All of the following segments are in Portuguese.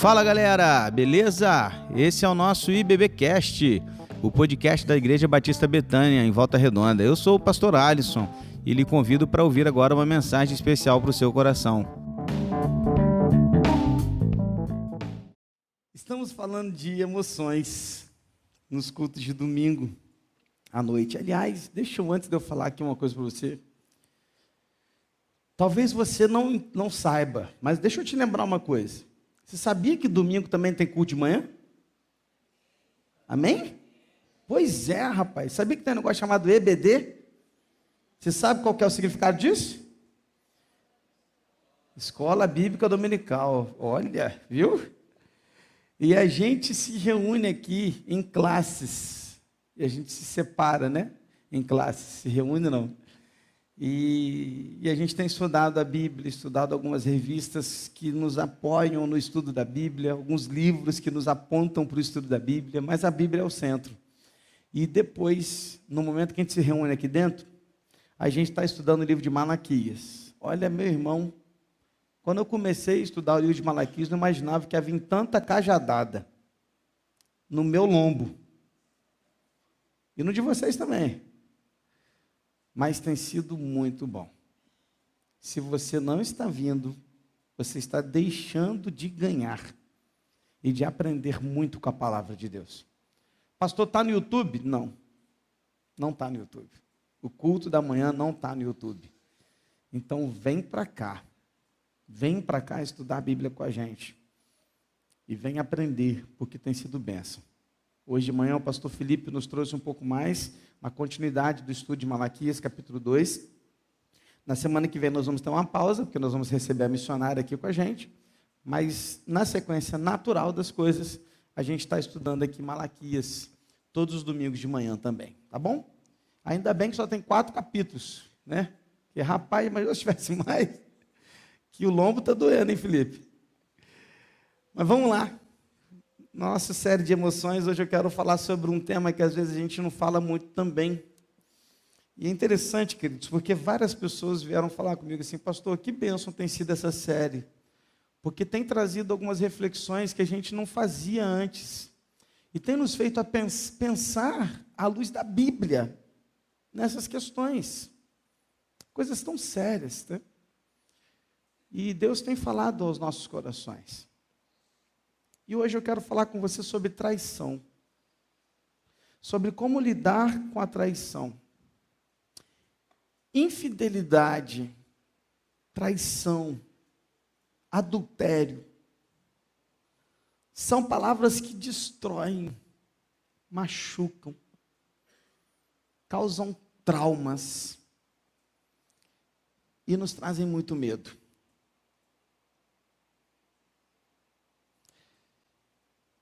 Fala galera, beleza? Esse é o nosso IBBcast, o podcast da Igreja Batista Betânia, em Volta Redonda. Eu sou o pastor Alisson e lhe convido para ouvir agora uma mensagem especial para o seu coração. Estamos falando de emoções nos cultos de domingo à noite. Aliás, deixa eu, antes de eu falar aqui uma coisa para você. Talvez você não, não saiba, mas deixa eu te lembrar uma coisa. Você sabia que domingo também tem culto de manhã? Amém? Pois é, rapaz. Sabia que tem um negócio chamado EBD? Você sabe qual é o significado disso? Escola Bíblica Dominical. Olha, viu? E a gente se reúne aqui em classes. E a gente se separa, né? Em classes. Se reúne, não. E, e, a gente tem estudado a Bíblia, estudado algumas revistas que nos apoiam no estudo da Bíblia, alguns livros que nos apontam para o estudo da Bíblia, mas a Bíblia é o centro. E depois, no momento que a gente se reúne aqui dentro, a gente está estudando o livro de Malaquias. Olha, meu irmão, quando eu comecei a estudar o livro de Malaquias, não imaginava que havia tanta cajadada no meu lombo. E no de vocês também mas tem sido muito bom. Se você não está vindo, você está deixando de ganhar e de aprender muito com a palavra de Deus. Pastor, está no YouTube? Não, não está no YouTube. O culto da manhã não está no YouTube. Então vem para cá, vem para cá estudar a Bíblia com a gente e vem aprender, porque tem sido bênção. Hoje de manhã o pastor Felipe nos trouxe um pouco mais uma continuidade do estudo de Malaquias, capítulo 2. Na semana que vem nós vamos ter uma pausa, porque nós vamos receber a missionária aqui com a gente. Mas na sequência natural das coisas, a gente está estudando aqui Malaquias todos os domingos de manhã também, tá bom? Ainda bem que só tem quatro capítulos, né? Que rapaz, mas se tivesse mais, que o lombo está doendo, hein, Felipe? Mas vamos lá nossa série de emoções, hoje eu quero falar sobre um tema que às vezes a gente não fala muito também. E é interessante, queridos, porque várias pessoas vieram falar comigo assim, pastor, que bênção tem sido essa série. Porque tem trazido algumas reflexões que a gente não fazia antes. E tem nos feito a pensar à luz da Bíblia nessas questões. Coisas tão sérias, né? E Deus tem falado aos nossos corações. E hoje eu quero falar com você sobre traição. Sobre como lidar com a traição. Infidelidade, traição, adultério. São palavras que destroem, machucam, causam traumas e nos trazem muito medo.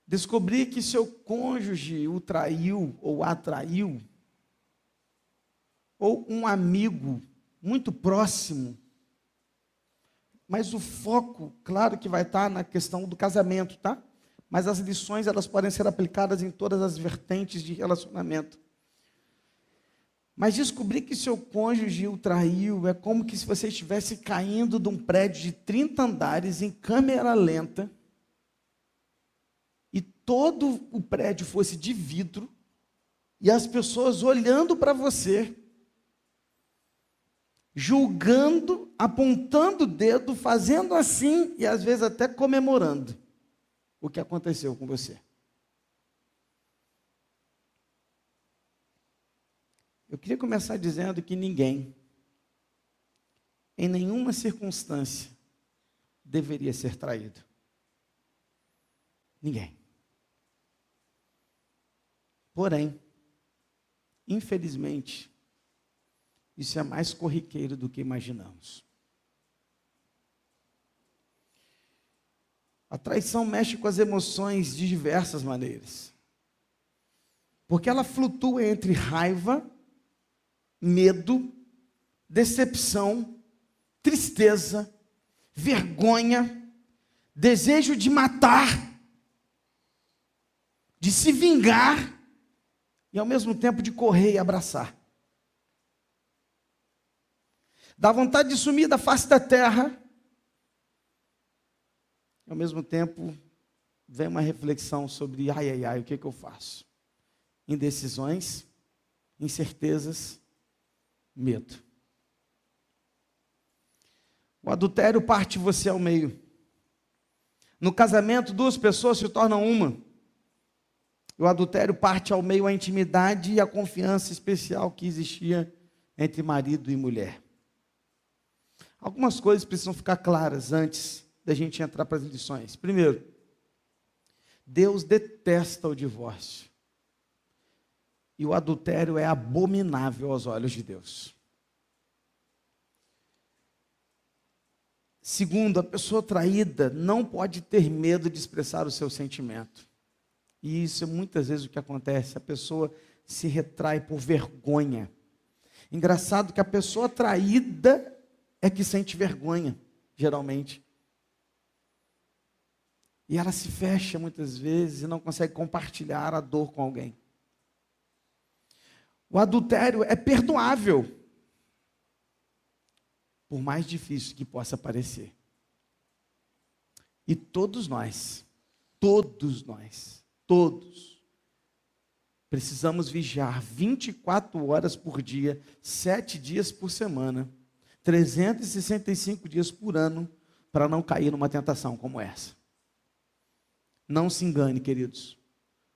Descobrir que seu cônjuge o traiu ou atraiu, ou um amigo muito próximo, mas o foco, claro que vai estar na questão do casamento, tá? Mas as lições elas podem ser aplicadas em todas as vertentes de relacionamento. Mas descobrir que seu cônjuge o traiu é como que se você estivesse caindo de um prédio de 30 andares em câmera lenta todo o prédio fosse de vidro e as pessoas olhando para você, julgando, apontando o dedo, fazendo assim e às vezes até comemorando o que aconteceu com você. Eu queria começar dizendo que ninguém, em nenhuma circunstância, deveria ser traído. Ninguém. Porém, infelizmente, isso é mais corriqueiro do que imaginamos. A traição mexe com as emoções de diversas maneiras. Porque ela flutua entre raiva, medo, decepção, tristeza, vergonha, desejo de matar, de se vingar e ao mesmo tempo de correr e abraçar. Dá vontade de sumir da face da terra, e ao mesmo tempo vem uma reflexão sobre, ai, ai, ai, o que, que eu faço? Indecisões, incertezas, medo. O adultério parte você ao meio. No casamento, duas pessoas se tornam uma. O adultério parte ao meio a intimidade e a confiança especial que existia entre marido e mulher. Algumas coisas precisam ficar claras antes da gente entrar para as lições. Primeiro, Deus detesta o divórcio. E o adultério é abominável aos olhos de Deus. Segundo, a pessoa traída não pode ter medo de expressar o seu sentimento. E isso é muitas vezes o que acontece. A pessoa se retrai por vergonha. Engraçado que a pessoa traída é que sente vergonha, geralmente. E ela se fecha muitas vezes e não consegue compartilhar a dor com alguém. O adultério é perdoável, por mais difícil que possa parecer. E todos nós, todos nós, todos, precisamos vigiar 24 horas por dia, sete dias por semana, 365 dias por ano, para não cair numa tentação como essa. Não se engane, queridos.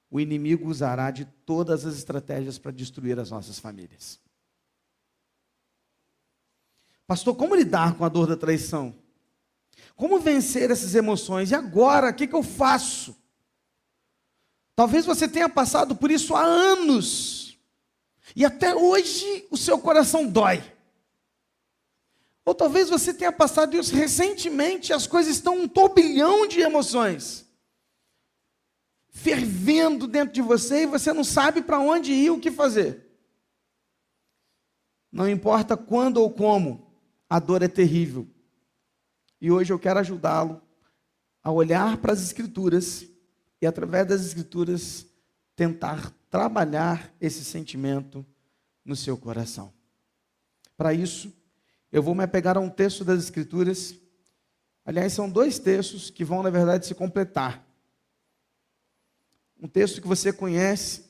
O inimigo usará de todas as estratégias para destruir as nossas famílias. Pastor, como lidar com a dor da traição? Como vencer essas emoções? E agora, o que, que eu faço? Talvez você tenha passado por isso há anos. E até hoje o seu coração dói. Ou talvez você tenha passado isso recentemente, as coisas estão um turbilhão de emoções fervendo dentro de você e você não sabe para onde ir, o que fazer. Não importa quando ou como, a dor é terrível. E hoje eu quero ajudá-lo a olhar para as Escrituras e, através das Escrituras, tentar trabalhar esse sentimento no seu coração. Para isso, eu vou me apegar a um texto das Escrituras. Aliás, são dois textos que vão, na verdade, se completar um texto que você conhece,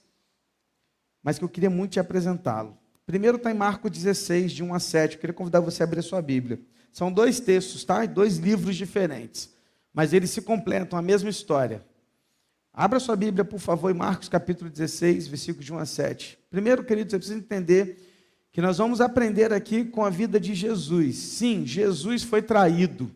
mas que eu queria muito te apresentá-lo. Primeiro está em Marcos 16, de 1 a 7. Eu queria convidar você a abrir sua Bíblia. São dois textos, tá? Dois livros diferentes. Mas eles se completam, a mesma história. Abra sua Bíblia, por favor, em Marcos capítulo 16, versículos de 1 a 7. Primeiro, queridos, você precisa entender que nós vamos aprender aqui com a vida de Jesus. Sim, Jesus foi traído.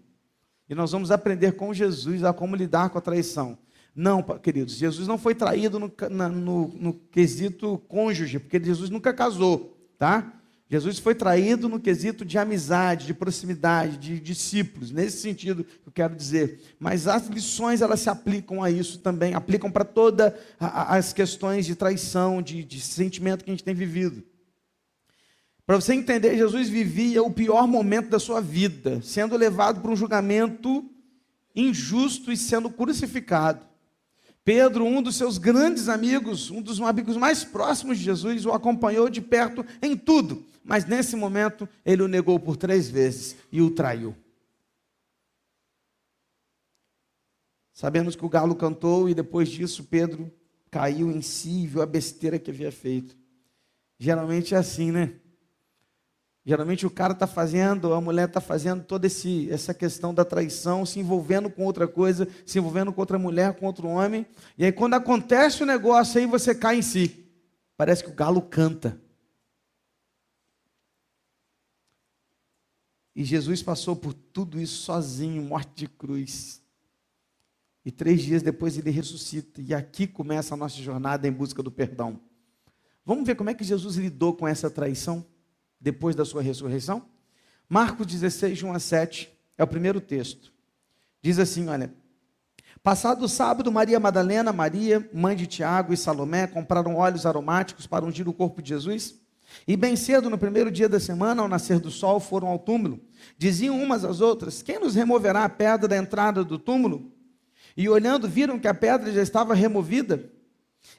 E nós vamos aprender com Jesus a como lidar com a traição. Não, queridos, Jesus não foi traído no, na, no, no quesito cônjuge, porque Jesus nunca casou, tá? Jesus foi traído no quesito de amizade, de proximidade, de discípulos, nesse sentido eu quero dizer. Mas as lições, elas se aplicam a isso também, aplicam para todas as questões de traição, de, de sentimento que a gente tem vivido. Para você entender, Jesus vivia o pior momento da sua vida, sendo levado para um julgamento injusto e sendo crucificado. Pedro, um dos seus grandes amigos, um dos amigos mais próximos de Jesus, o acompanhou de perto em tudo, mas nesse momento ele o negou por três vezes e o traiu. Sabemos que o galo cantou e depois disso Pedro caiu em si e viu a besteira que havia feito. Geralmente é assim, né? Geralmente o cara está fazendo, a mulher está fazendo toda esse, essa questão da traição, se envolvendo com outra coisa, se envolvendo com outra mulher, com outro homem. E aí quando acontece o negócio, aí você cai em si. Parece que o galo canta. E Jesus passou por tudo isso sozinho, morte de cruz. E três dias depois ele ressuscita. E aqui começa a nossa jornada em busca do perdão. Vamos ver como é que Jesus lidou com essa traição? Depois da sua ressurreição? Marcos 16, 1 a 7 é o primeiro texto. Diz assim: olha. Passado o sábado, Maria Madalena, Maria, mãe de Tiago e Salomé, compraram óleos aromáticos para ungir o corpo de Jesus. E bem cedo, no primeiro dia da semana, ao nascer do sol, foram ao túmulo. Diziam umas às outras: Quem nos removerá a pedra da entrada do túmulo? E olhando, viram que a pedra já estava removida.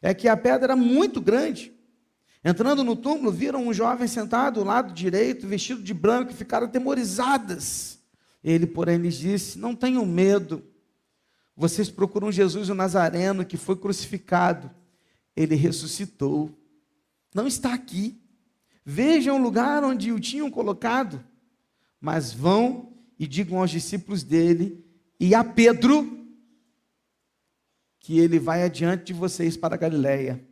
É que a pedra era muito grande. Entrando no túmulo, viram um jovem sentado ao lado direito, vestido de branco, e ficaram atemorizadas. Ele, porém, lhes disse: Não tenham medo. Vocês procuram Jesus o Nazareno que foi crucificado. Ele ressuscitou. Não está aqui. Vejam o lugar onde o tinham colocado. Mas vão e digam aos discípulos dele e a Pedro que ele vai adiante de vocês para a Galiléia.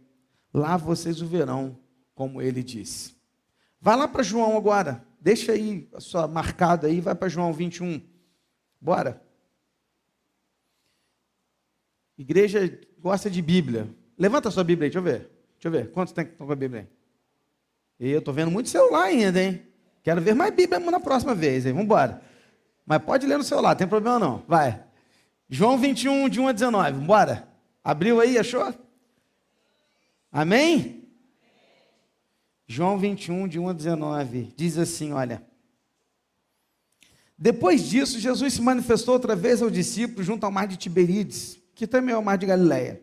Lá vocês o verão, como ele disse. Vai lá para João agora. Deixa aí a sua marcada aí, vai para João 21. Bora. Igreja gosta de Bíblia. Levanta a sua Bíblia aí, deixa eu ver. Deixa eu ver. Quantos tem que estão com a Bíblia aí? E eu estou vendo muito celular ainda, hein? Quero ver mais Bíblia na próxima vez, hein? Vamos embora. Mas pode ler no celular, não tem problema não. Vai. João 21, de 1 a 19. Vamos embora. Abriu aí, achou? Amém? João 21, de 1 a 19. Diz assim: olha. Depois disso, Jesus se manifestou outra vez aos discípulos junto ao mar de Tiberíades que também é o mar de Galileia.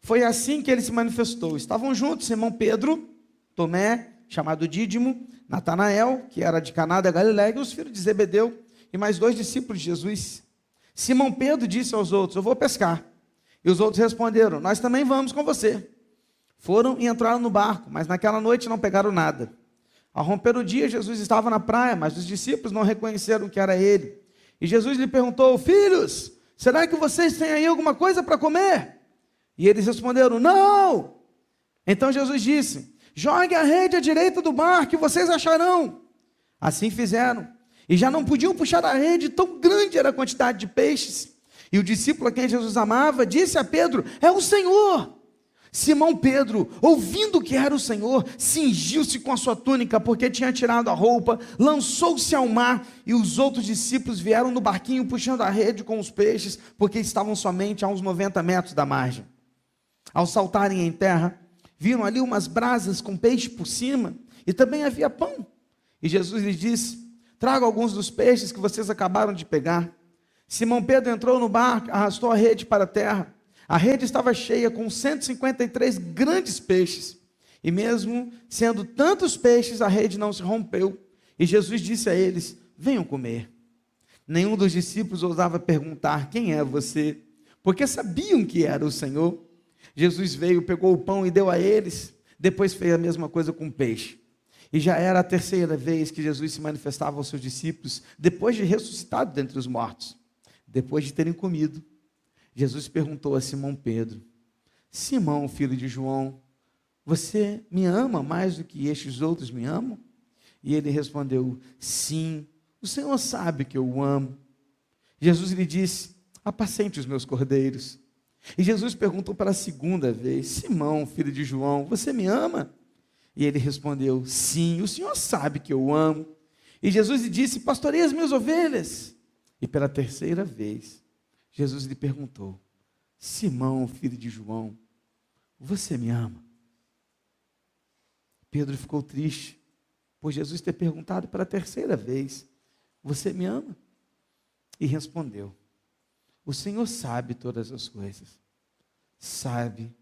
Foi assim que ele se manifestou. Estavam juntos Simão Pedro, Tomé, chamado Dídimo, Natanael, que era de Caná da Galileia, e os filhos de Zebedeu, e mais dois discípulos de Jesus. Simão Pedro disse aos outros: Eu vou pescar. E os outros responderam: Nós também vamos com você. Foram e entraram no barco, mas naquela noite não pegaram nada. Ao romper o dia, Jesus estava na praia, mas os discípulos não reconheceram que era ele. E Jesus lhe perguntou: Filhos, Será que vocês têm aí alguma coisa para comer? E eles responderam: Não. Então Jesus disse: Jogue a rede à direita do mar, que vocês acharão. Assim fizeram. E já não podiam puxar a rede, tão grande era a quantidade de peixes. E o discípulo a quem Jesus amava disse a Pedro: É o Senhor. Simão Pedro, ouvindo que era o Senhor, cingiu-se com a sua túnica, porque tinha tirado a roupa, lançou-se ao mar, e os outros discípulos vieram no barquinho puxando a rede com os peixes, porque estavam somente a uns 90 metros da margem. Ao saltarem em terra, viram ali umas brasas com peixe por cima, e também havia pão. E Jesus lhes disse: Traga alguns dos peixes que vocês acabaram de pegar. Simão Pedro entrou no barco, arrastou a rede para a terra a rede estava cheia com 153 grandes peixes. E mesmo sendo tantos peixes, a rede não se rompeu. E Jesus disse a eles: Venham comer. Nenhum dos discípulos ousava perguntar: Quem é você? Porque sabiam que era o Senhor. Jesus veio, pegou o pão e deu a eles. Depois fez a mesma coisa com o peixe. E já era a terceira vez que Jesus se manifestava aos seus discípulos, depois de ressuscitado dentre os mortos. Depois de terem comido, Jesus perguntou a Simão Pedro: Simão, filho de João, você me ama mais do que estes outros me amam? E ele respondeu: Sim, o Senhor sabe que eu o amo. Jesus lhe disse: Apacente os meus cordeiros. E Jesus perguntou pela segunda vez: Simão, filho de João, você me ama? E ele respondeu: Sim, o Senhor sabe que eu amo. E Jesus lhe disse: Pastorei as minhas ovelhas. E pela terceira vez, Jesus lhe perguntou: Simão, filho de João, você me ama? Pedro ficou triste, por Jesus ter perguntado pela terceira vez: Você me ama? E respondeu: O Senhor sabe todas as coisas, sabe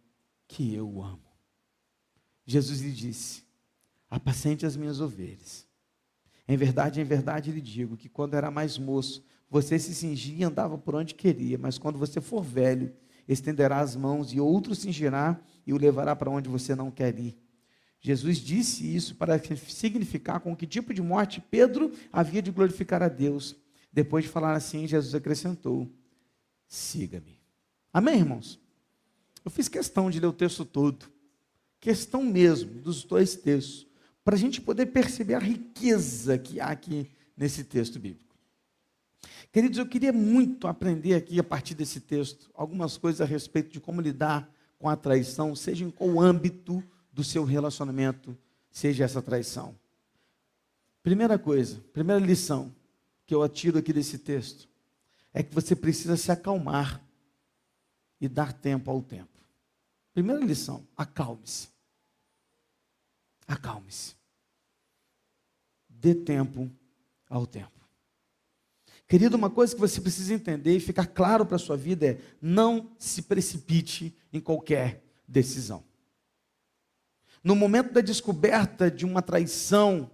que eu o amo. Jesus lhe disse: Apacente as minhas ovelhas. Em verdade, em verdade lhe digo que quando era mais moço, você se cingia e andava por onde queria, mas quando você for velho, estenderá as mãos e outro cingirá e o levará para onde você não quer ir. Jesus disse isso para significar com que tipo de morte Pedro havia de glorificar a Deus. Depois de falar assim, Jesus acrescentou: siga-me. Amém, irmãos? Eu fiz questão de ler o texto todo, questão mesmo dos dois textos, para a gente poder perceber a riqueza que há aqui nesse texto bíblico. Queridos, eu queria muito aprender aqui, a partir desse texto, algumas coisas a respeito de como lidar com a traição, seja em qual âmbito do seu relacionamento seja essa traição. Primeira coisa, primeira lição que eu atiro aqui desse texto, é que você precisa se acalmar e dar tempo ao tempo. Primeira lição, acalme-se. Acalme-se. Dê tempo ao tempo. Querido, uma coisa que você precisa entender e ficar claro para a sua vida é: não se precipite em qualquer decisão. No momento da descoberta de uma traição,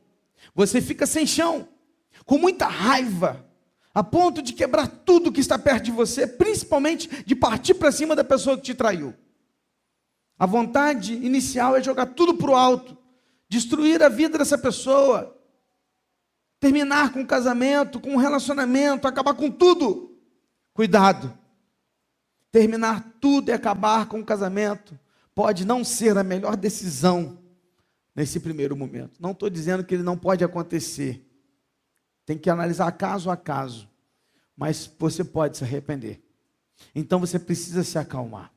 você fica sem chão, com muita raiva. a ponto de quebrar tudo que está perto de você, principalmente de partir para cima da pessoa que te traiu. A vontade inicial é jogar tudo para o alto, destruir a vida dessa pessoa, terminar com o casamento, com o relacionamento, acabar com tudo. Cuidado. Terminar tudo e acabar com o casamento pode não ser a melhor decisão nesse primeiro momento. Não estou dizendo que ele não pode acontecer. Tem que analisar caso a caso. Mas você pode se arrepender. Então você precisa se acalmar.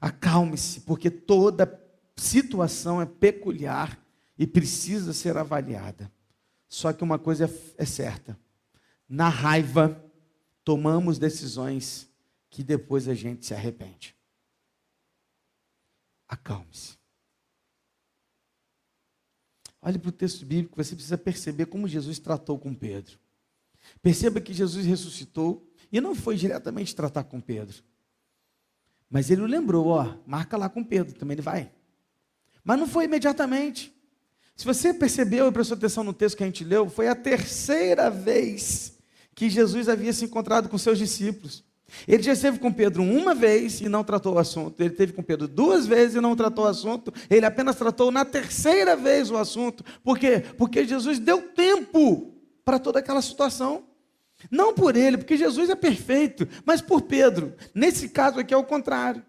Acalme-se, porque toda situação é peculiar e precisa ser avaliada. Só que uma coisa é, é certa: na raiva, tomamos decisões que depois a gente se arrepende. Acalme-se. Olhe para o texto bíblico, você precisa perceber como Jesus tratou com Pedro. Perceba que Jesus ressuscitou e não foi diretamente tratar com Pedro. Mas ele o lembrou, ó, marca lá com Pedro, também ele vai. Mas não foi imediatamente. Se você percebeu e prestou atenção no texto que a gente leu, foi a terceira vez que Jesus havia se encontrado com seus discípulos. Ele já esteve com Pedro uma vez e não tratou o assunto. Ele esteve com Pedro duas vezes e não tratou o assunto. Ele apenas tratou na terceira vez o assunto. Por quê? Porque Jesus deu tempo para toda aquela situação. Não por ele, porque Jesus é perfeito, mas por Pedro. Nesse caso aqui é o contrário.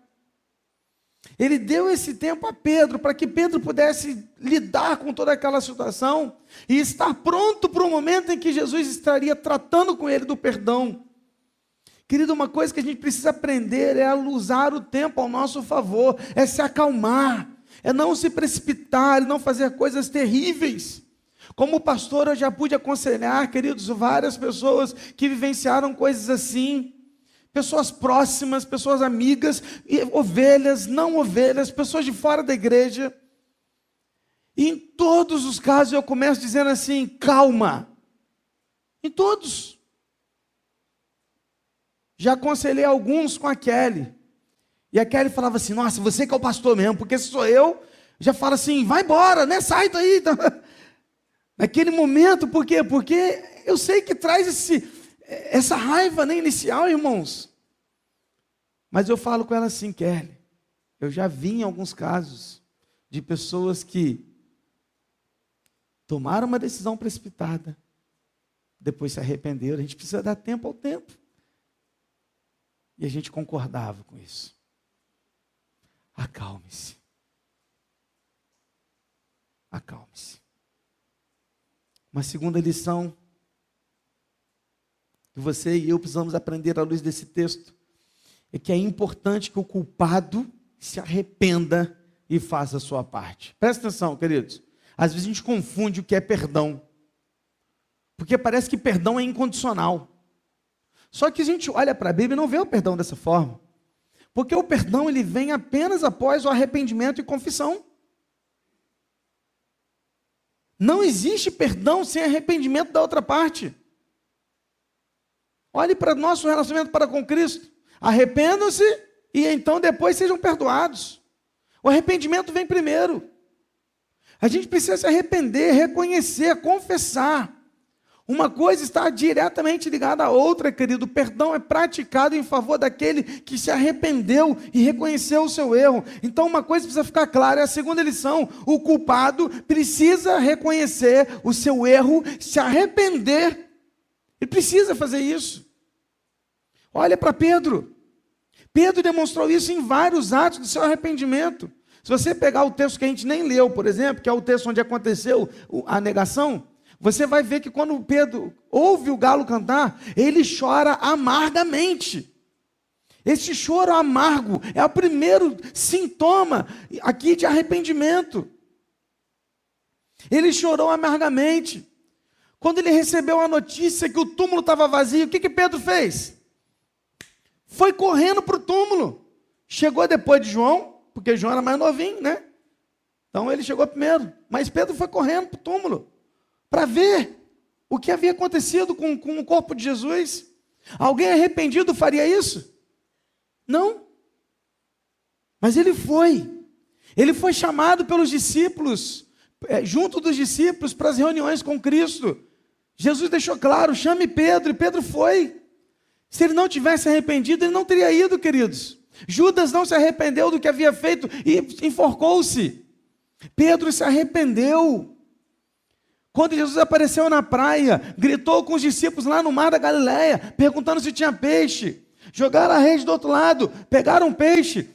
Ele deu esse tempo a Pedro para que Pedro pudesse lidar com toda aquela situação e estar pronto para o momento em que Jesus estaria tratando com ele do perdão. Querido, uma coisa que a gente precisa aprender é usar o tempo ao nosso favor, é se acalmar, é não se precipitar, não fazer coisas terríveis. Como pastor, eu já pude aconselhar, queridos, várias pessoas que vivenciaram coisas assim. Pessoas próximas, pessoas amigas, ovelhas, não ovelhas, pessoas de fora da igreja. E em todos os casos eu começo dizendo assim: calma. Em todos. Já aconselhei alguns com a Kelly. E a Kelly falava assim: Nossa, você que é o pastor mesmo, porque se sou eu, já fala assim: vai embora, né? Sai daí. Naquele momento, por quê? Porque eu sei que traz esse, essa raiva né, inicial, irmãos. Mas eu falo com ela assim, Kelly. Eu já vi em alguns casos de pessoas que tomaram uma decisão precipitada, depois se arrependeram. A gente precisa dar tempo ao tempo. E a gente concordava com isso. Acalme-se. Acalme-se. Uma segunda lição que você e eu precisamos aprender à luz desse texto é que é importante que o culpado se arrependa e faça a sua parte. Presta atenção, queridos. Às vezes a gente confunde o que é perdão. Porque parece que perdão é incondicional. Só que a gente olha para a Bíblia e não vê o perdão dessa forma. Porque o perdão ele vem apenas após o arrependimento e confissão. Não existe perdão sem arrependimento da outra parte. Olhe para nosso relacionamento para com Cristo. Arrependam-se e então depois sejam perdoados. O arrependimento vem primeiro. A gente precisa se arrepender, reconhecer, confessar. Uma coisa está diretamente ligada à outra, querido. O perdão é praticado em favor daquele que se arrependeu e reconheceu o seu erro. Então, uma coisa precisa ficar clara: é a segunda lição. O culpado precisa reconhecer o seu erro, se arrepender. Ele precisa fazer isso. Olha para Pedro. Pedro demonstrou isso em vários atos do seu arrependimento. Se você pegar o texto que a gente nem leu, por exemplo, que é o texto onde aconteceu a negação, você vai ver que quando Pedro ouve o galo cantar, ele chora amargamente. Esse choro amargo é o primeiro sintoma aqui de arrependimento. Ele chorou amargamente. Quando ele recebeu a notícia que o túmulo estava vazio, o que, que Pedro fez? Foi correndo para o túmulo. Chegou depois de João, porque João era mais novinho, né? Então ele chegou primeiro. Mas Pedro foi correndo para o túmulo para ver o que havia acontecido com, com o corpo de Jesus. Alguém arrependido faria isso? Não. Mas ele foi. Ele foi chamado pelos discípulos, é, junto dos discípulos, para as reuniões com Cristo. Jesus deixou claro: chame Pedro, e Pedro foi. Se ele não tivesse arrependido, ele não teria ido, queridos. Judas não se arrependeu do que havia feito e enforcou-se. Pedro se arrependeu. Quando Jesus apareceu na praia, gritou com os discípulos lá no mar da Galileia, perguntando se tinha peixe. Jogaram a rede do outro lado, pegaram um peixe.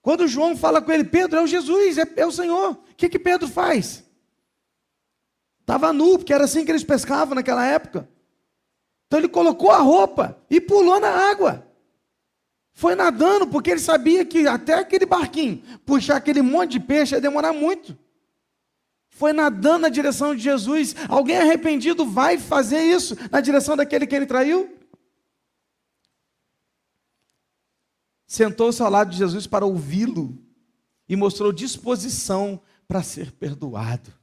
Quando João fala com ele, Pedro, é o Jesus, é, é o Senhor. O que, que Pedro faz? Estava nu, porque era assim que eles pescavam naquela época. Então ele colocou a roupa e pulou na água. Foi nadando, porque ele sabia que até aquele barquinho, puxar aquele monte de peixe ia demorar muito. Foi nadando na direção de Jesus. Alguém arrependido vai fazer isso na direção daquele que ele traiu? Sentou-se ao lado de Jesus para ouvi-lo e mostrou disposição para ser perdoado.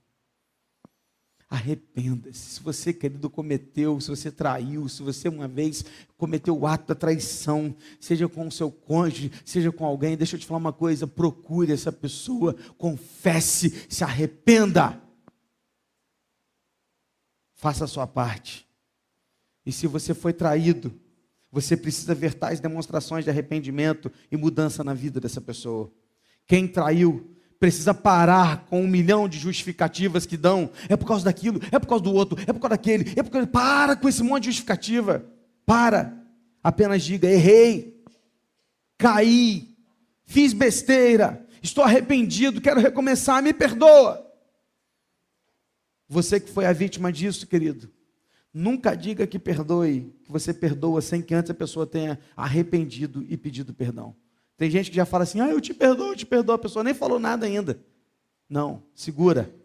Arrependa-se. Se você, querido, cometeu, se você traiu, se você uma vez cometeu o ato da traição, seja com o seu cônjuge, seja com alguém, deixa eu te falar uma coisa: procure essa pessoa, confesse, se arrependa. Faça a sua parte. E se você foi traído, você precisa ver tais demonstrações de arrependimento e mudança na vida dessa pessoa. Quem traiu, precisa parar com um milhão de justificativas que dão. É por causa daquilo, é por causa do outro, é por causa daquele, é por causa. Para com esse monte de justificativa. Para. Apenas diga: errei, caí, fiz besteira, estou arrependido, quero recomeçar, me perdoa. Você que foi a vítima disso, querido, nunca diga que perdoe, que você perdoa sem que antes a pessoa tenha arrependido e pedido perdão. Tem gente que já fala assim: ah, eu te perdoo, eu te perdoo. A pessoa nem falou nada ainda. Não, segura.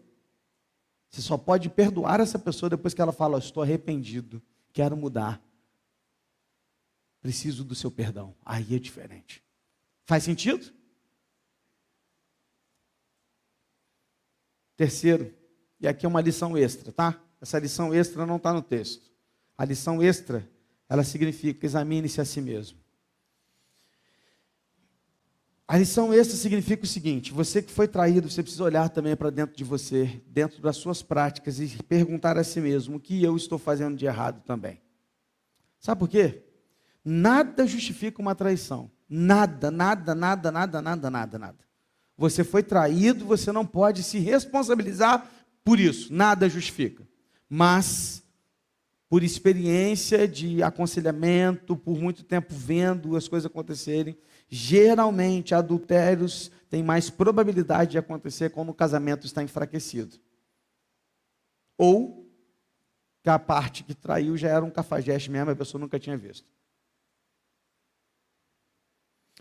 Você só pode perdoar essa pessoa depois que ela fala: estou arrependido, quero mudar. Preciso do seu perdão. Aí é diferente. Faz sentido? Terceiro, e aqui é uma lição extra, tá? Essa lição extra não está no texto. A lição extra, ela significa examine-se a si mesmo. A lição extra significa o seguinte: você que foi traído, você precisa olhar também para dentro de você, dentro das suas práticas e perguntar a si mesmo: o que eu estou fazendo de errado também? Sabe por quê? Nada justifica uma traição. Nada, nada, nada, nada, nada, nada, nada. Você foi traído, você não pode se responsabilizar por isso. Nada justifica. Mas, por experiência de aconselhamento, por muito tempo vendo as coisas acontecerem, Geralmente, adultérios têm mais probabilidade de acontecer quando o casamento está enfraquecido. Ou que a parte que traiu já era um cafajeste mesmo, a pessoa nunca tinha visto.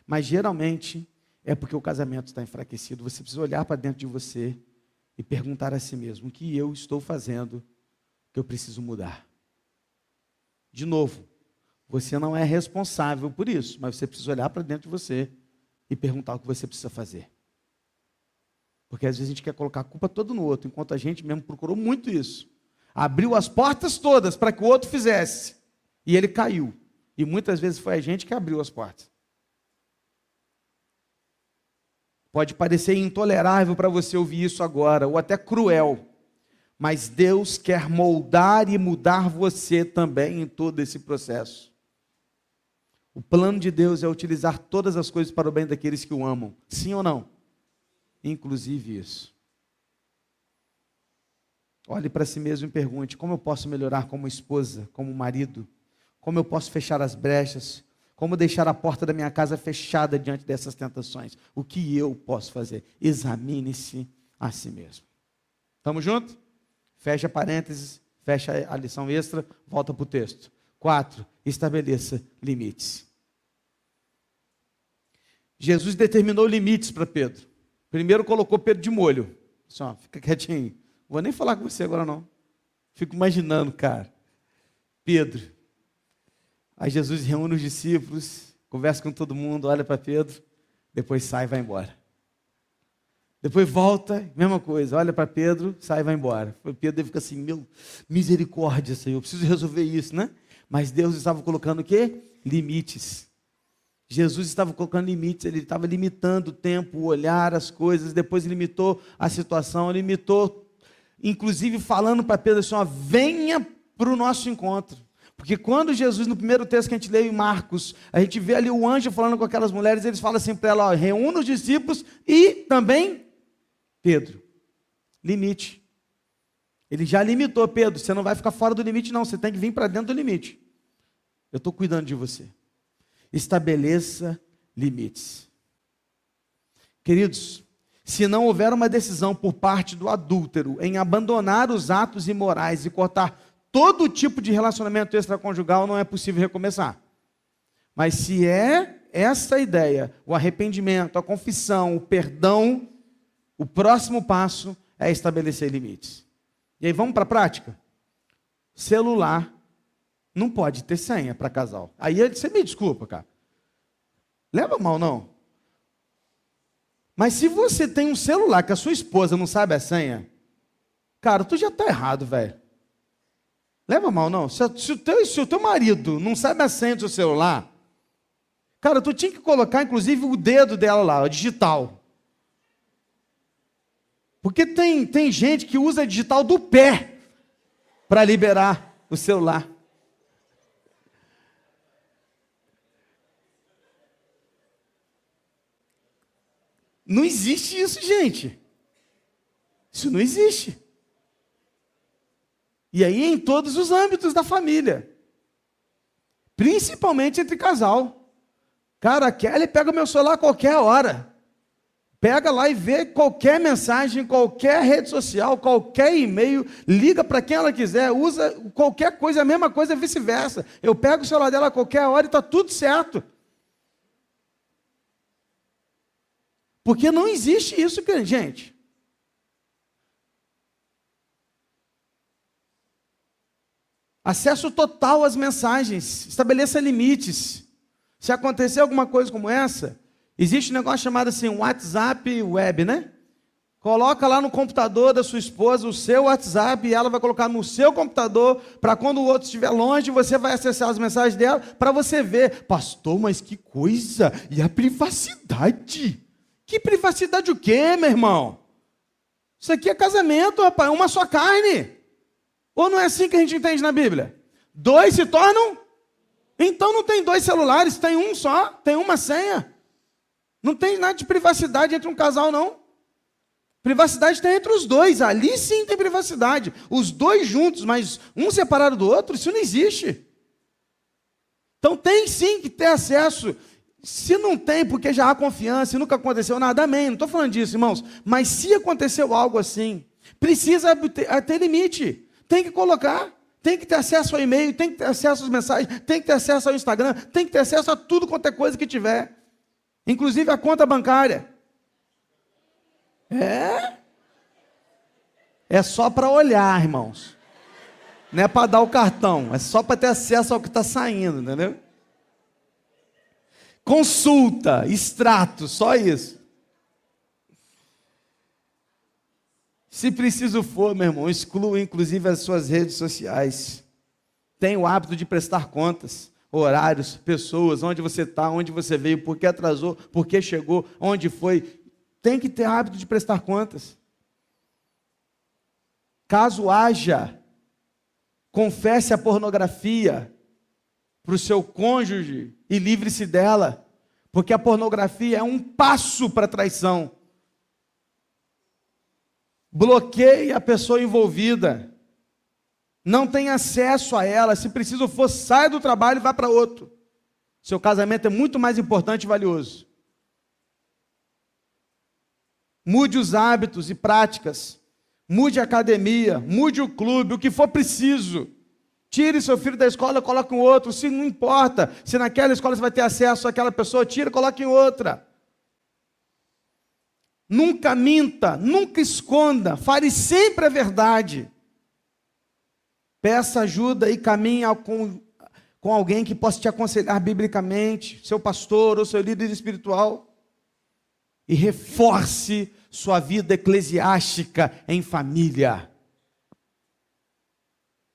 Mas geralmente é porque o casamento está enfraquecido. Você precisa olhar para dentro de você e perguntar a si mesmo: o que eu estou fazendo que eu preciso mudar? De novo, você não é responsável por isso, mas você precisa olhar para dentro de você e perguntar o que você precisa fazer. Porque às vezes a gente quer colocar a culpa toda no outro, enquanto a gente mesmo procurou muito isso. Abriu as portas todas para que o outro fizesse. E ele caiu. E muitas vezes foi a gente que abriu as portas. Pode parecer intolerável para você ouvir isso agora, ou até cruel. Mas Deus quer moldar e mudar você também em todo esse processo. O plano de Deus é utilizar todas as coisas para o bem daqueles que o amam. Sim ou não? Inclusive isso. Olhe para si mesmo e pergunte: como eu posso melhorar como esposa, como marido? Como eu posso fechar as brechas? Como deixar a porta da minha casa fechada diante dessas tentações? O que eu posso fazer? Examine-se a si mesmo. Estamos juntos? Fecha parênteses, fecha a lição extra, volta para o texto. Quatro, estabeleça limites. Jesus determinou limites para Pedro. Primeiro colocou Pedro de molho. Só, fica quietinho. Vou nem falar com você agora não. Fico imaginando, cara. Pedro. Aí Jesus reúne os discípulos, conversa com todo mundo, olha para Pedro, depois sai e vai embora. Depois volta, mesma coisa, olha para Pedro, sai e vai embora. Pedro fica assim, meu, misericórdia, Senhor, eu preciso resolver isso, né? Mas Deus estava colocando o quê? Limites. Jesus estava colocando limites, ele estava limitando o tempo, o olhar, as coisas, depois limitou a situação, limitou, inclusive falando para Pedro assim: ó, venha para o nosso encontro. Porque quando Jesus, no primeiro texto que a gente leu em Marcos, a gente vê ali o anjo falando com aquelas mulheres, eles falam assim para ela: ó, reúna os discípulos e também Pedro. Limite. Ele já limitou, Pedro, você não vai ficar fora do limite, não, você tem que vir para dentro do limite. Eu estou cuidando de você. Estabeleça limites. Queridos, se não houver uma decisão por parte do adúltero em abandonar os atos imorais e cortar todo tipo de relacionamento extraconjugal, não é possível recomeçar. Mas se é essa ideia, o arrependimento, a confissão, o perdão, o próximo passo é estabelecer limites. E aí vamos para a prática? Celular não pode ter senha para casal. Aí você me desculpa, cara. Leva mal, não. Mas se você tem um celular que a sua esposa não sabe a senha, cara, tu já está errado, velho. Leva mal, não. Se, se, o teu, se o teu marido não sabe a senha do seu celular, cara, tu tinha que colocar, inclusive, o dedo dela lá, o digital. Porque tem, tem gente que usa digital do pé para liberar o celular. Não existe isso, gente. Isso não existe. E aí em todos os âmbitos da família. Principalmente entre casal. Cara, a Kelly pega o meu celular a qualquer hora. Pega lá e vê qualquer mensagem, qualquer rede social, qualquer e-mail, liga para quem ela quiser, usa qualquer coisa, a mesma coisa, vice-versa. Eu pego o celular dela a qualquer hora e está tudo certo. Porque não existe isso, gente. Acesso total às mensagens, estabeleça limites. Se acontecer alguma coisa como essa, Existe um negócio chamado assim, WhatsApp web, né? Coloca lá no computador da sua esposa o seu WhatsApp e ela vai colocar no seu computador para quando o outro estiver longe, você vai acessar as mensagens dela para você ver. Pastor, mas que coisa! E a privacidade? Que privacidade o quê, meu irmão? Isso aqui é casamento, rapaz, uma só carne. Ou não é assim que a gente entende na Bíblia? Dois se tornam? Então não tem dois celulares, tem um só, tem uma senha. Não tem nada de privacidade entre um casal, não. Privacidade tem entre os dois. Ali sim tem privacidade. Os dois juntos, mas um separado do outro, isso não existe. Então tem sim que ter acesso. Se não tem, porque já há confiança e nunca aconteceu nada, amém. Não estou falando disso, irmãos. Mas se aconteceu algo assim, precisa ter, ter limite. Tem que colocar. Tem que ter acesso ao e-mail, tem que ter acesso às mensagens, tem que ter acesso ao Instagram, tem que ter acesso a tudo quanto é coisa que tiver inclusive a conta bancária. É? É só para olhar, irmãos. Não é para dar o cartão, é só para ter acesso ao que está saindo, entendeu? Consulta, extrato, só isso. Se preciso for, meu irmão, exclua inclusive as suas redes sociais. Tenha o hábito de prestar contas horários, pessoas, onde você está, onde você veio, por que atrasou, por que chegou, onde foi. Tem que ter hábito de prestar contas. Caso haja, confesse a pornografia para o seu cônjuge e livre-se dela, porque a pornografia é um passo para a traição. Bloqueie a pessoa envolvida não tem acesso a ela. Se preciso for, sai do trabalho e vá para outro. Seu casamento é muito mais importante e valioso. Mude os hábitos e práticas. Mude a academia, mude o clube, o que for preciso. Tire seu filho da escola, coloque em outro. Se não importa, se naquela escola você vai ter acesso àquela pessoa, tira, coloque em outra. Nunca minta, nunca esconda, fale sempre a verdade. Peça ajuda e caminhe com, com alguém que possa te aconselhar biblicamente, seu pastor ou seu líder espiritual. E reforce sua vida eclesiástica em família.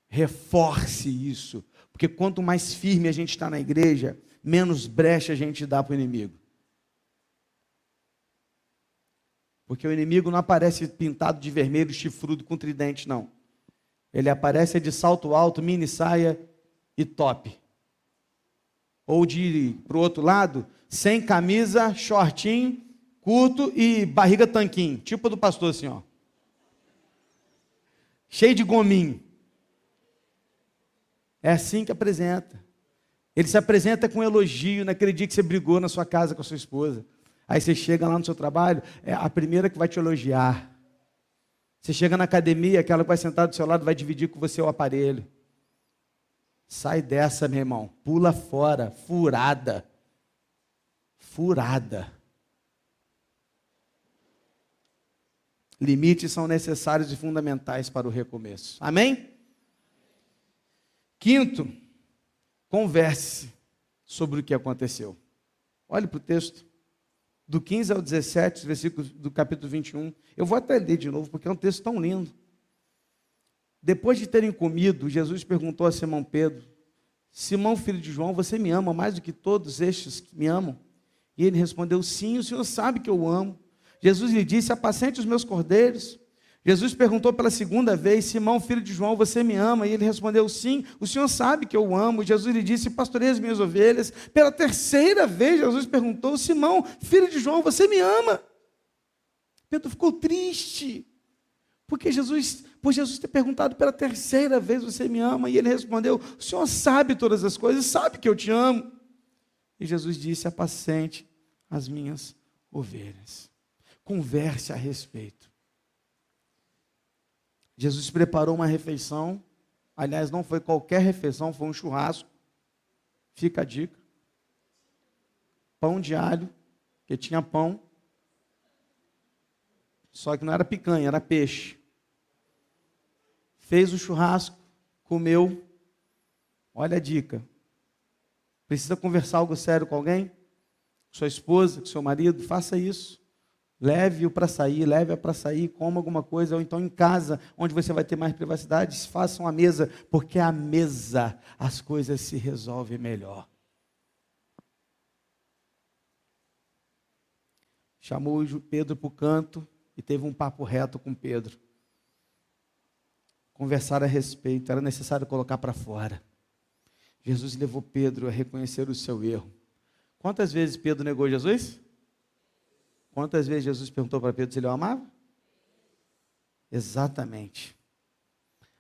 Reforce isso. Porque quanto mais firme a gente está na igreja, menos brecha a gente dá para o inimigo. Porque o inimigo não aparece pintado de vermelho, chifrudo com tridente, não. Ele aparece de salto alto, mini saia e top. Ou de para o outro lado, sem camisa, shortinho, curto e barriga tanquinho, tipo do pastor assim, ó. Cheio de gominho. É assim que apresenta. Ele se apresenta com elogio naquele dia que você brigou na sua casa com a sua esposa. Aí você chega lá no seu trabalho, é a primeira que vai te elogiar. Você chega na academia, aquela que vai sentar do seu lado vai dividir com você o aparelho. Sai dessa, meu irmão. Pula fora, furada. Furada. Limites são necessários e fundamentais para o recomeço. Amém? Quinto, converse sobre o que aconteceu. Olhe para o texto, do 15 ao 17, versículos do capítulo 21. Eu vou até ler de novo, porque é um texto tão lindo. Depois de terem comido, Jesus perguntou a Simão Pedro: Simão, filho de João, você me ama mais do que todos estes que me amam? E ele respondeu: Sim, o Senhor sabe que eu amo. Jesus lhe disse: Apacente os meus cordeiros. Jesus perguntou pela segunda vez: Simão, filho de João, você me ama? E ele respondeu: Sim, o Senhor sabe que eu amo. Jesus lhe disse: Pastorei as minhas ovelhas. Pela terceira vez, Jesus perguntou: Simão, filho de João, você me ama? Pedro ficou triste, porque Jesus, por Jesus ter perguntado pela terceira vez: Você me ama? E ele respondeu: O Senhor sabe todas as coisas, sabe que eu te amo. E Jesus disse: Apacente as minhas ovelhas. Converse a respeito. Jesus preparou uma refeição. Aliás, não foi qualquer refeição, foi um churrasco. Fica a dica. Pão de alho, que tinha pão. Só que não era picanha, era peixe. Fez o churrasco, comeu. Olha a dica. Precisa conversar algo sério com alguém? Com sua esposa, com seu marido? Faça isso. Leve-o para sair, leve-a para sair, coma alguma coisa, ou então em casa, onde você vai ter mais privacidade, façam a mesa, porque a mesa as coisas se resolvem melhor. Chamou Pedro para o canto e teve um papo reto com Pedro. Conversar a respeito, era necessário colocar para fora. Jesus levou Pedro a reconhecer o seu erro. Quantas vezes Pedro negou Jesus? Quantas vezes Jesus perguntou para Pedro se ele o amava? Exatamente.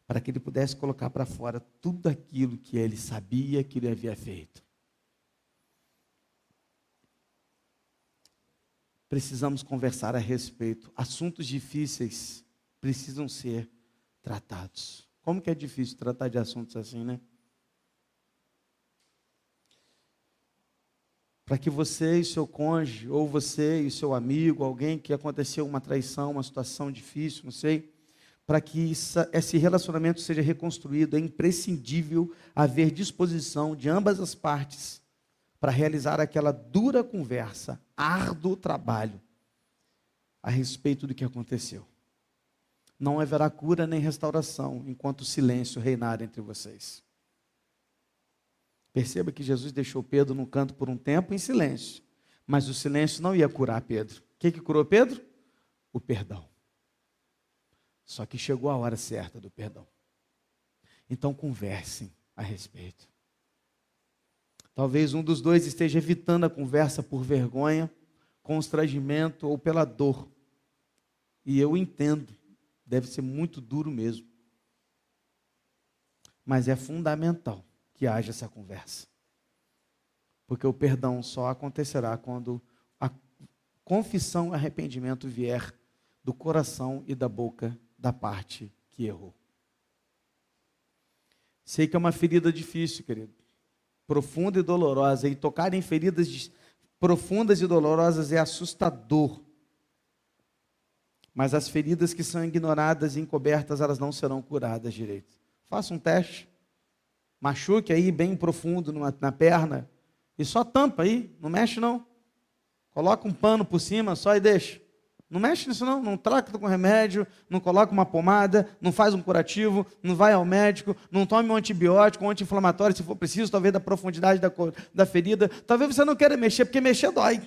Para que ele pudesse colocar para fora tudo aquilo que ele sabia que ele havia feito. Precisamos conversar a respeito. Assuntos difíceis precisam ser tratados. Como que é difícil tratar de assuntos assim, né? Para que você e seu cônjuge, ou você e seu amigo, alguém que aconteceu uma traição, uma situação difícil, não sei, para que esse relacionamento seja reconstruído, é imprescindível haver disposição de ambas as partes para realizar aquela dura conversa, árduo trabalho a respeito do que aconteceu. Não haverá cura nem restauração enquanto o silêncio reinar entre vocês. Perceba que Jesus deixou Pedro no canto por um tempo em silêncio. Mas o silêncio não ia curar Pedro. O que, que curou Pedro? O perdão. Só que chegou a hora certa do perdão. Então conversem a respeito. Talvez um dos dois esteja evitando a conversa por vergonha, constrangimento ou pela dor. E eu entendo, deve ser muito duro mesmo. Mas é fundamental que haja essa conversa. Porque o perdão só acontecerá quando a confissão e arrependimento vier do coração e da boca da parte que errou. Sei que é uma ferida difícil, querido. Profunda e dolorosa. E tocar em feridas profundas e dolorosas é assustador. Mas as feridas que são ignoradas e encobertas, elas não serão curadas direito. Faça um teste machuque aí bem profundo numa, na perna, e só tampa aí, não mexe não. Coloca um pano por cima só e deixa. Não mexe nisso não, não trata com remédio, não coloca uma pomada, não faz um curativo, não vai ao médico, não tome um antibiótico, um anti-inflamatório se for preciso, talvez da profundidade da, da ferida. Talvez você não queira mexer, porque mexer dói.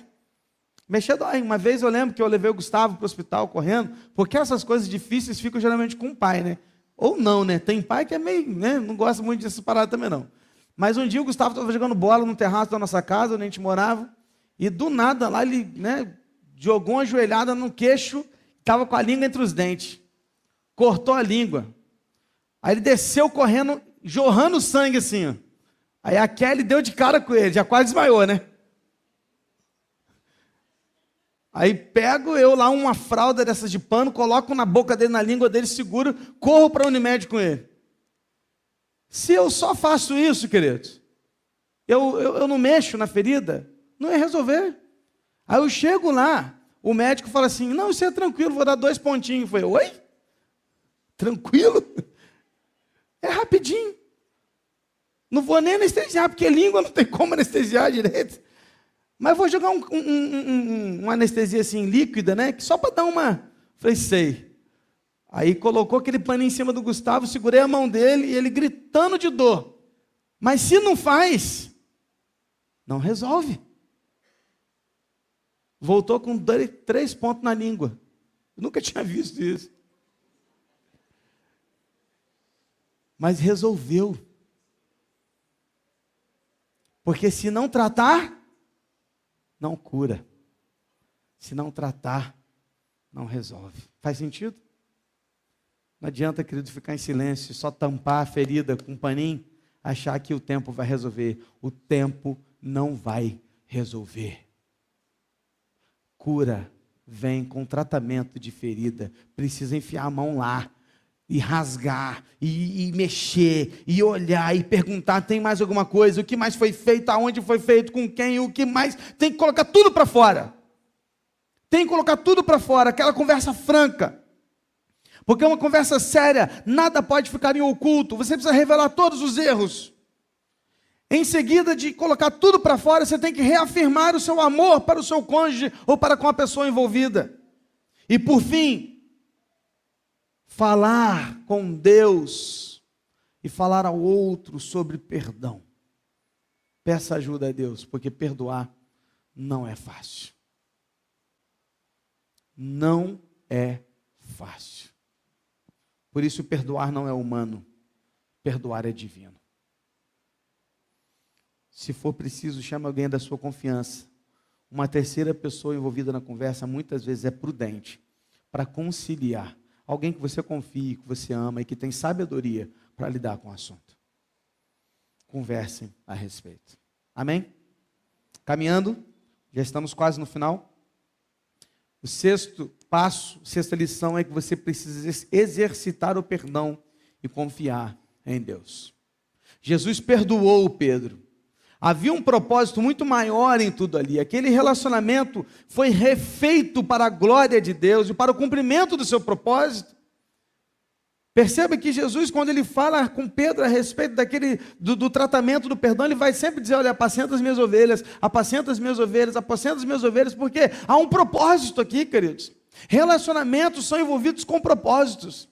Mexer dói. Uma vez eu lembro que eu levei o Gustavo para o hospital correndo, porque essas coisas difíceis ficam geralmente com o pai, né? Ou não, né? Tem pai que é meio, né? Não gosta muito dessa parada também, não. Mas um dia o Gustavo estava jogando bola no terraço da nossa casa, onde a gente morava, e do nada lá ele, né, jogou uma joelhada no queixo, estava com a língua entre os dentes. Cortou a língua. Aí ele desceu correndo, jorrando sangue assim, ó. Aí a Kelly deu de cara com ele, já quase desmaiou, né? Aí pego eu lá uma fralda dessas de pano, coloco na boca dele, na língua dele, seguro, corro para a Unimed com ele. Se eu só faço isso, queridos, eu, eu, eu não mexo na ferida, não ia resolver. Aí eu chego lá, o médico fala assim: não, isso é tranquilo, vou dar dois pontinhos. Falei, oi? Tranquilo? É rapidinho. Não vou nem anestesiar, porque língua não tem como anestesiar direito. Mas vou jogar um, um, um, uma anestesia assim líquida, né? Só para dar uma. Falei, sei. Aí colocou aquele paninho em cima do Gustavo, segurei a mão dele e ele gritando de dor. Mas se não faz, não resolve. Voltou com três pontos na língua. Eu nunca tinha visto isso. Mas resolveu. Porque se não tratar, não cura. Se não tratar, não resolve. Faz sentido? Não adianta, querido, ficar em silêncio, só tampar a ferida com um paninho, achar que o tempo vai resolver. O tempo não vai resolver. Cura vem com tratamento de ferida. Precisa enfiar a mão lá e rasgar, e, e, mexer, e olhar, e perguntar: tem mais alguma coisa? O que mais foi feito? Aonde foi feito? Com quem? O que mais? Tem que colocar tudo para fora. Tem que colocar tudo para fora, aquela conversa franca. Porque é uma conversa séria, nada pode ficar em oculto. Você precisa revelar todos os erros. Em seguida de colocar tudo para fora, você tem que reafirmar o seu amor para o seu cônjuge ou para com a pessoa envolvida. E por fim, falar com Deus e falar ao outro sobre perdão. Peça ajuda a Deus, porque perdoar não é fácil. Não é fácil. Por isso, perdoar não é humano, perdoar é divino. Se for preciso, chame alguém da sua confiança. Uma terceira pessoa envolvida na conversa muitas vezes é prudente para conciliar Alguém que você confie, que você ama e que tem sabedoria para lidar com o assunto. Conversem a respeito. Amém? Caminhando, já estamos quase no final. O sexto passo, sexta lição é que você precisa exercitar o perdão e confiar em Deus. Jesus perdoou Pedro. Havia um propósito muito maior em tudo ali. Aquele relacionamento foi refeito para a glória de Deus e para o cumprimento do seu propósito. Perceba que Jesus, quando ele fala com Pedro a respeito daquele do, do, tratamento do perdão, ele vai sempre dizer: Olha, apacenta as minhas ovelhas, apacenta as minhas ovelhas, apacenta as minhas ovelhas, porque há um propósito aqui, queridos. Relacionamentos são envolvidos com propósitos.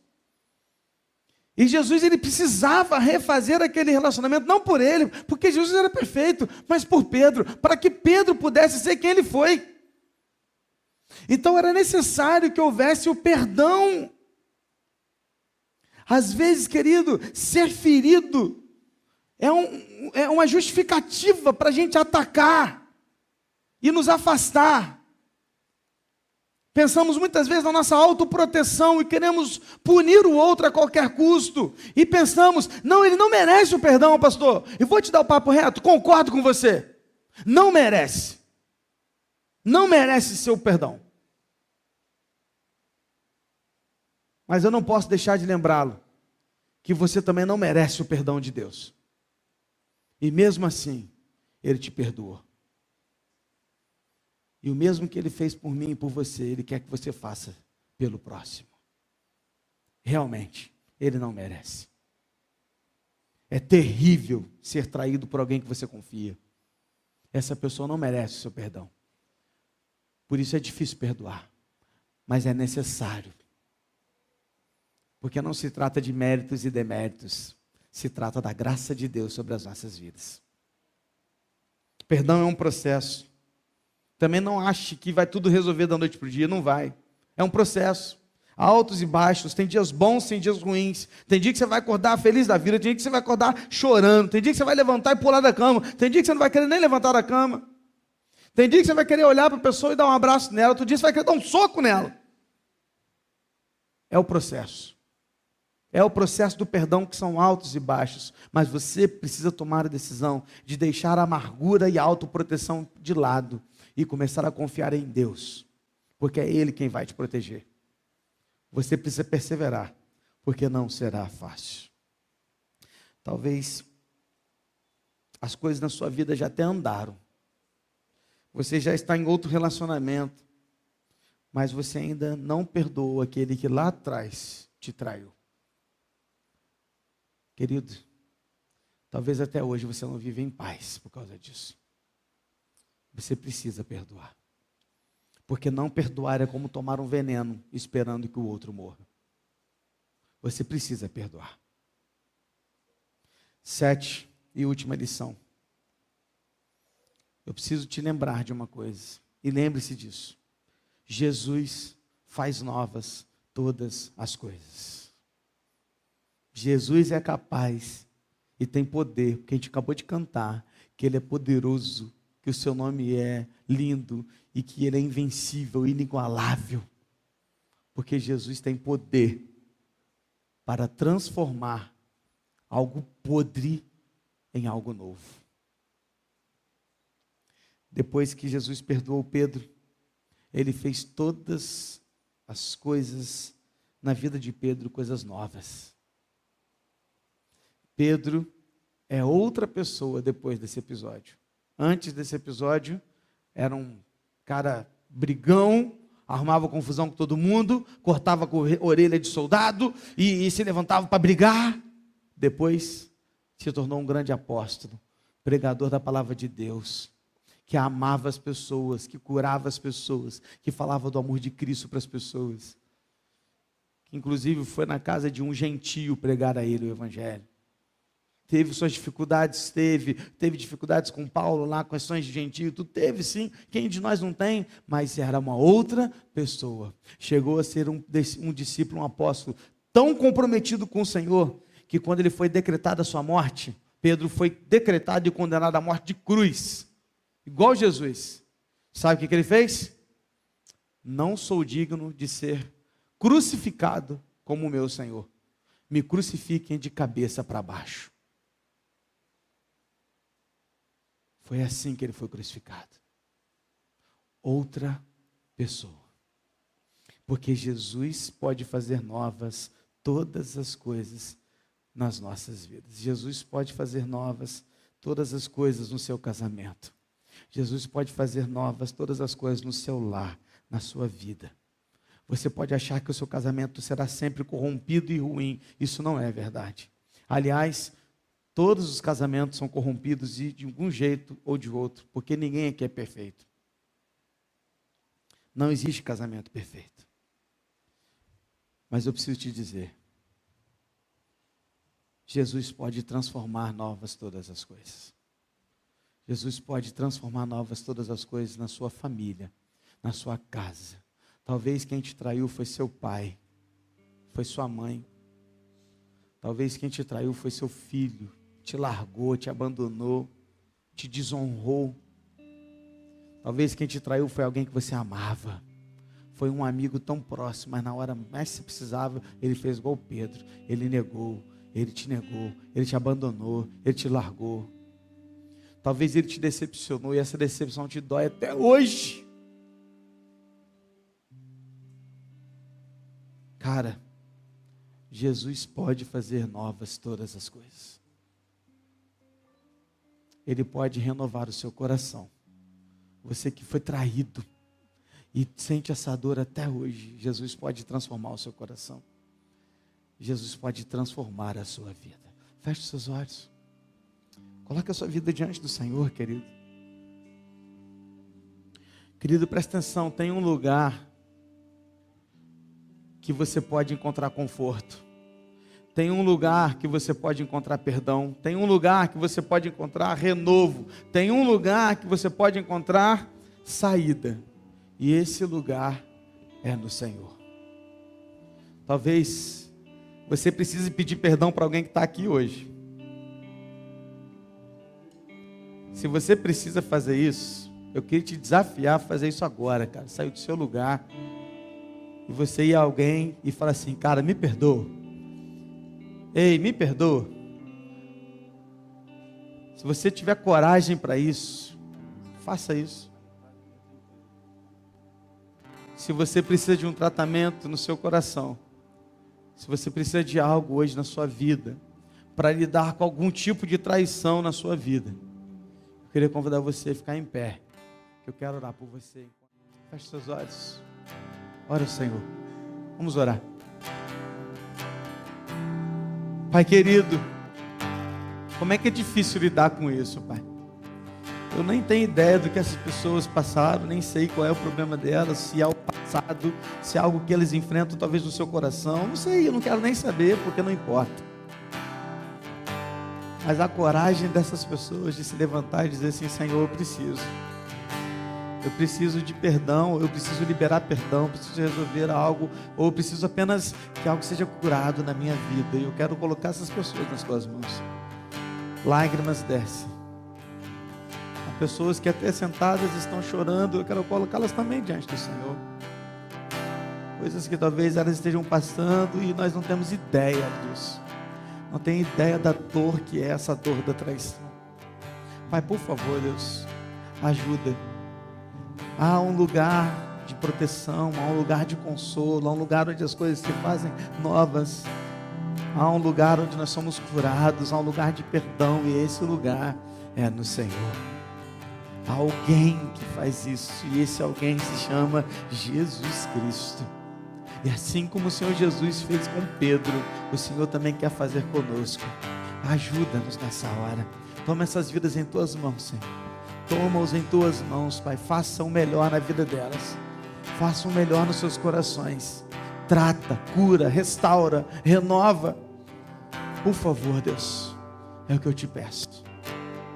E Jesus ele precisava refazer aquele relacionamento, não por ele, porque Jesus era perfeito, mas por Pedro, para que Pedro pudesse ser quem ele foi. Então era necessário que houvesse o perdão. Às vezes, querido, ser ferido é, um, é uma justificativa para a gente atacar e nos afastar. Pensamos muitas vezes na nossa autoproteção e queremos punir o outro a qualquer custo. E pensamos, não, ele não merece o perdão, pastor. E vou te dar o papo reto, concordo com você. Não merece. Não merece seu perdão. Mas eu não posso deixar de lembrá-lo que você também não merece o perdão de Deus. E mesmo assim, ele te perdoou. E o mesmo que ele fez por mim e por você, ele quer que você faça pelo próximo. Realmente, ele não merece. É terrível ser traído por alguém que você confia. Essa pessoa não merece o seu perdão. Por isso é difícil perdoar. Mas é necessário. Porque não se trata de méritos e deméritos. Se trata da graça de Deus sobre as nossas vidas. Perdão é um processo. Também não ache que vai tudo resolver da noite para o dia, não vai. É um processo. altos e baixos, tem dias bons, tem dias ruins. Tem dia que você vai acordar feliz da vida, tem dia que você vai acordar chorando, tem dia que você vai levantar e pular da cama, tem dia que você não vai querer nem levantar da cama. Tem dia que você vai querer olhar para a pessoa e dar um abraço nela, outro dia você vai querer dar um soco nela. É o processo. É o processo do perdão que são altos e baixos, mas você precisa tomar a decisão de deixar a amargura e a autoproteção de lado e começar a confiar em Deus, porque é Ele quem vai te proteger. Você precisa perseverar, porque não será fácil. Talvez as coisas na sua vida já até andaram, você já está em outro relacionamento, mas você ainda não perdoa aquele que lá atrás te traiu. Querido, talvez até hoje você não vive em paz por causa disso. Você precisa perdoar. Porque não perdoar é como tomar um veneno esperando que o outro morra. Você precisa perdoar. Sete e última lição. Eu preciso te lembrar de uma coisa. E lembre-se disso. Jesus faz novas todas as coisas. Jesus é capaz e tem poder, porque a gente acabou de cantar, que Ele é poderoso, que o seu nome é lindo e que Ele é invencível, inigualável. Porque Jesus tem poder para transformar algo podre em algo novo. Depois que Jesus perdoou Pedro, ele fez todas as coisas na vida de Pedro, coisas novas. Pedro é outra pessoa depois desse episódio. Antes desse episódio, era um cara brigão, arrumava confusão com todo mundo, cortava com orelha de soldado e, e se levantava para brigar. Depois se tornou um grande apóstolo, pregador da palavra de Deus, que amava as pessoas, que curava as pessoas, que falava do amor de Cristo para as pessoas. Inclusive foi na casa de um gentio pregar a ele o evangelho teve suas dificuldades, teve, teve dificuldades com Paulo lá, questões de gentio, tudo teve sim, quem de nós não tem, mas era uma outra pessoa. Chegou a ser um, um discípulo, um apóstolo, tão comprometido com o Senhor, que quando ele foi decretada a sua morte, Pedro foi decretado e condenado à morte de cruz, igual Jesus. Sabe o que, que ele fez? Não sou digno de ser crucificado como o meu Senhor. Me crucifiquem de cabeça para baixo. Foi assim que ele foi crucificado. Outra pessoa. Porque Jesus pode fazer novas todas as coisas nas nossas vidas. Jesus pode fazer novas todas as coisas no seu casamento. Jesus pode fazer novas todas as coisas no seu lar, na sua vida. Você pode achar que o seu casamento será sempre corrompido e ruim. Isso não é verdade. Aliás, Todos os casamentos são corrompidos de, de algum jeito ou de outro, porque ninguém aqui é perfeito. Não existe casamento perfeito. Mas eu preciso te dizer: Jesus pode transformar novas todas as coisas. Jesus pode transformar novas todas as coisas na sua família, na sua casa. Talvez quem te traiu foi seu pai, foi sua mãe. Talvez quem te traiu foi seu filho, te largou, te abandonou, te desonrou. Talvez quem te traiu foi alguém que você amava. Foi um amigo tão próximo, mas na hora mais que você precisava, ele fez igual Pedro. Ele negou, ele te negou, ele te abandonou, ele te largou. Talvez ele te decepcionou e essa decepção te dói até hoje. Cara, Jesus pode fazer novas todas as coisas. Ele pode renovar o seu coração. Você que foi traído e sente essa dor até hoje, Jesus pode transformar o seu coração. Jesus pode transformar a sua vida. Feche seus olhos. Coloque a sua vida diante do Senhor, querido. Querido, presta atenção, tem um lugar que você pode encontrar conforto. Tem um lugar que você pode encontrar perdão, tem um lugar que você pode encontrar renovo, tem um lugar que você pode encontrar saída. E esse lugar é no Senhor. Talvez você precise pedir perdão para alguém que está aqui hoje. Se você precisa fazer isso, eu queria te desafiar a fazer isso agora, cara. Sair do seu lugar e você ir a alguém e falar assim, cara, me perdoa. Ei, me perdoa. Se você tiver coragem para isso, faça isso. Se você precisa de um tratamento no seu coração, se você precisa de algo hoje na sua vida, para lidar com algum tipo de traição na sua vida, eu queria convidar você a ficar em pé. Que eu quero orar por você. Feche seus olhos. Ora, Senhor. Vamos orar. Pai querido, como é que é difícil lidar com isso, Pai? Eu nem tenho ideia do que essas pessoas passaram, nem sei qual é o problema delas, se é o passado, se é algo que eles enfrentam talvez no seu coração. Não sei, eu não quero nem saber, porque não importa mas a coragem dessas pessoas de se levantar e dizer assim: Senhor, eu preciso. Eu preciso de perdão, eu preciso liberar perdão, preciso resolver algo, ou eu preciso apenas que algo seja curado na minha vida. E eu quero colocar essas pessoas nas tuas mãos. Lágrimas descem. Há pessoas que até sentadas estão chorando, eu quero colocá-las também diante do Senhor. Coisas que talvez elas estejam passando e nós não temos ideia disso não tem ideia da dor que é essa dor da traição. Pai, por favor, Deus, ajuda. Há um lugar de proteção, há um lugar de consolo, há um lugar onde as coisas se fazem novas. Há um lugar onde nós somos curados, há um lugar de perdão, e esse lugar é no Senhor. Há alguém que faz isso, e esse alguém se chama Jesus Cristo. E assim como o Senhor Jesus fez com Pedro, o Senhor também quer fazer conosco. Ajuda-nos nessa hora. Toma essas vidas em tuas mãos, Senhor. Toma-os em tuas mãos, Pai. Faça o melhor na vida delas. Faça o melhor nos seus corações. Trata, cura, restaura, renova. Por favor, Deus. É o que eu te peço.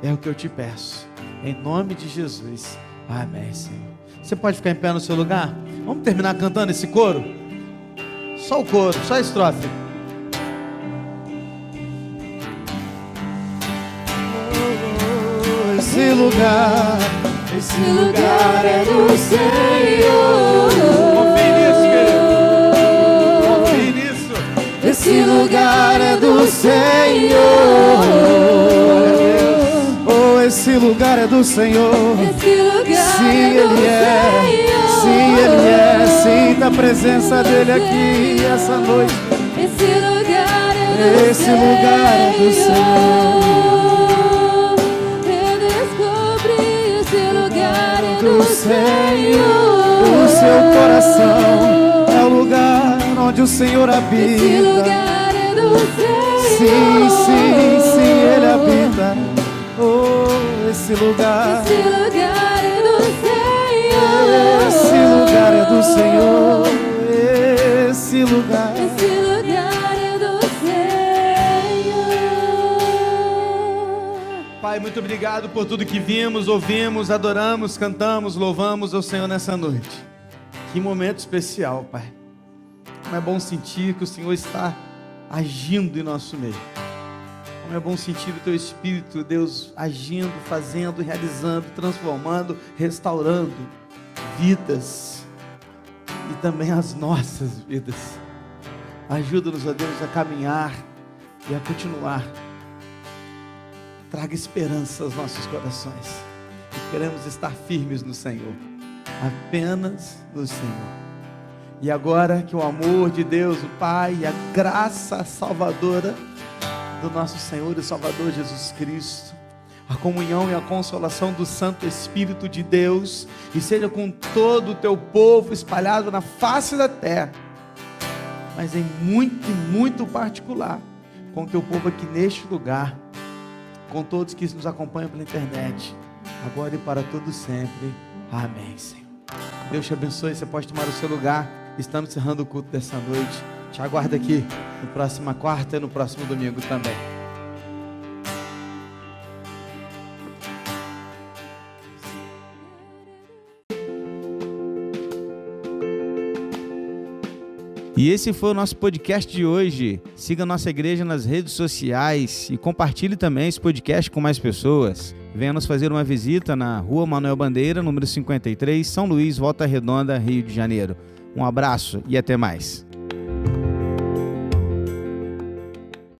É o que eu te peço. Em nome de Jesus. Amém, Senhor. Você pode ficar em pé no seu lugar? Vamos terminar cantando esse coro? Só o coro, só a estrofe. Esse lugar, esse lugar é do Senhor. Confie nisso, querido. Confie nisso. Esse lugar é do Senhor. Oh, esse lugar é do Senhor. Esse lugar Sim, é do Ele é. Senhor. Sim, Ele é. Sinta a presença dele aqui essa noite. Esse lugar é do Esse lugar é do Senhor. Do Senhor. O seu coração é o lugar onde o Senhor Esse habita. lugar é do Senhor. Sim, sim, sim, Ele habita. Oh, esse lugar. Esse lugar é do Esse Senhor. lugar é do Senhor. Esse lugar. Esse lugar Pai, muito obrigado por tudo que vimos, ouvimos, adoramos, cantamos, louvamos ao Senhor nessa noite. Que momento especial, Pai. Como é bom sentir que o Senhor está agindo em nosso meio. Como é bom sentir o Teu Espírito, Deus, agindo, fazendo, realizando, transformando, restaurando vidas e também as nossas vidas. Ajuda-nos, ó Deus, a caminhar e a continuar traga esperança aos nossos corações. E queremos estar firmes no Senhor, apenas no Senhor. E agora que o amor de Deus, o Pai, e a graça salvadora do nosso Senhor e Salvador Jesus Cristo, a comunhão e a consolação do Santo Espírito de Deus, e seja com todo o teu povo espalhado na face da terra, mas em muito muito particular, com o teu povo aqui neste lugar com todos que nos acompanham pela internet, agora e para todo sempre. Amém, Senhor. Deus te abençoe. Você pode tomar o seu lugar. Estamos encerrando o culto dessa noite. Te aguardo aqui no próxima quarta e no próximo domingo também. E esse foi o nosso podcast de hoje. Siga nossa igreja nas redes sociais e compartilhe também esse podcast com mais pessoas. Venha nos fazer uma visita na Rua Manuel Bandeira, número 53, São Luís, Volta Redonda, Rio de Janeiro. Um abraço e até mais.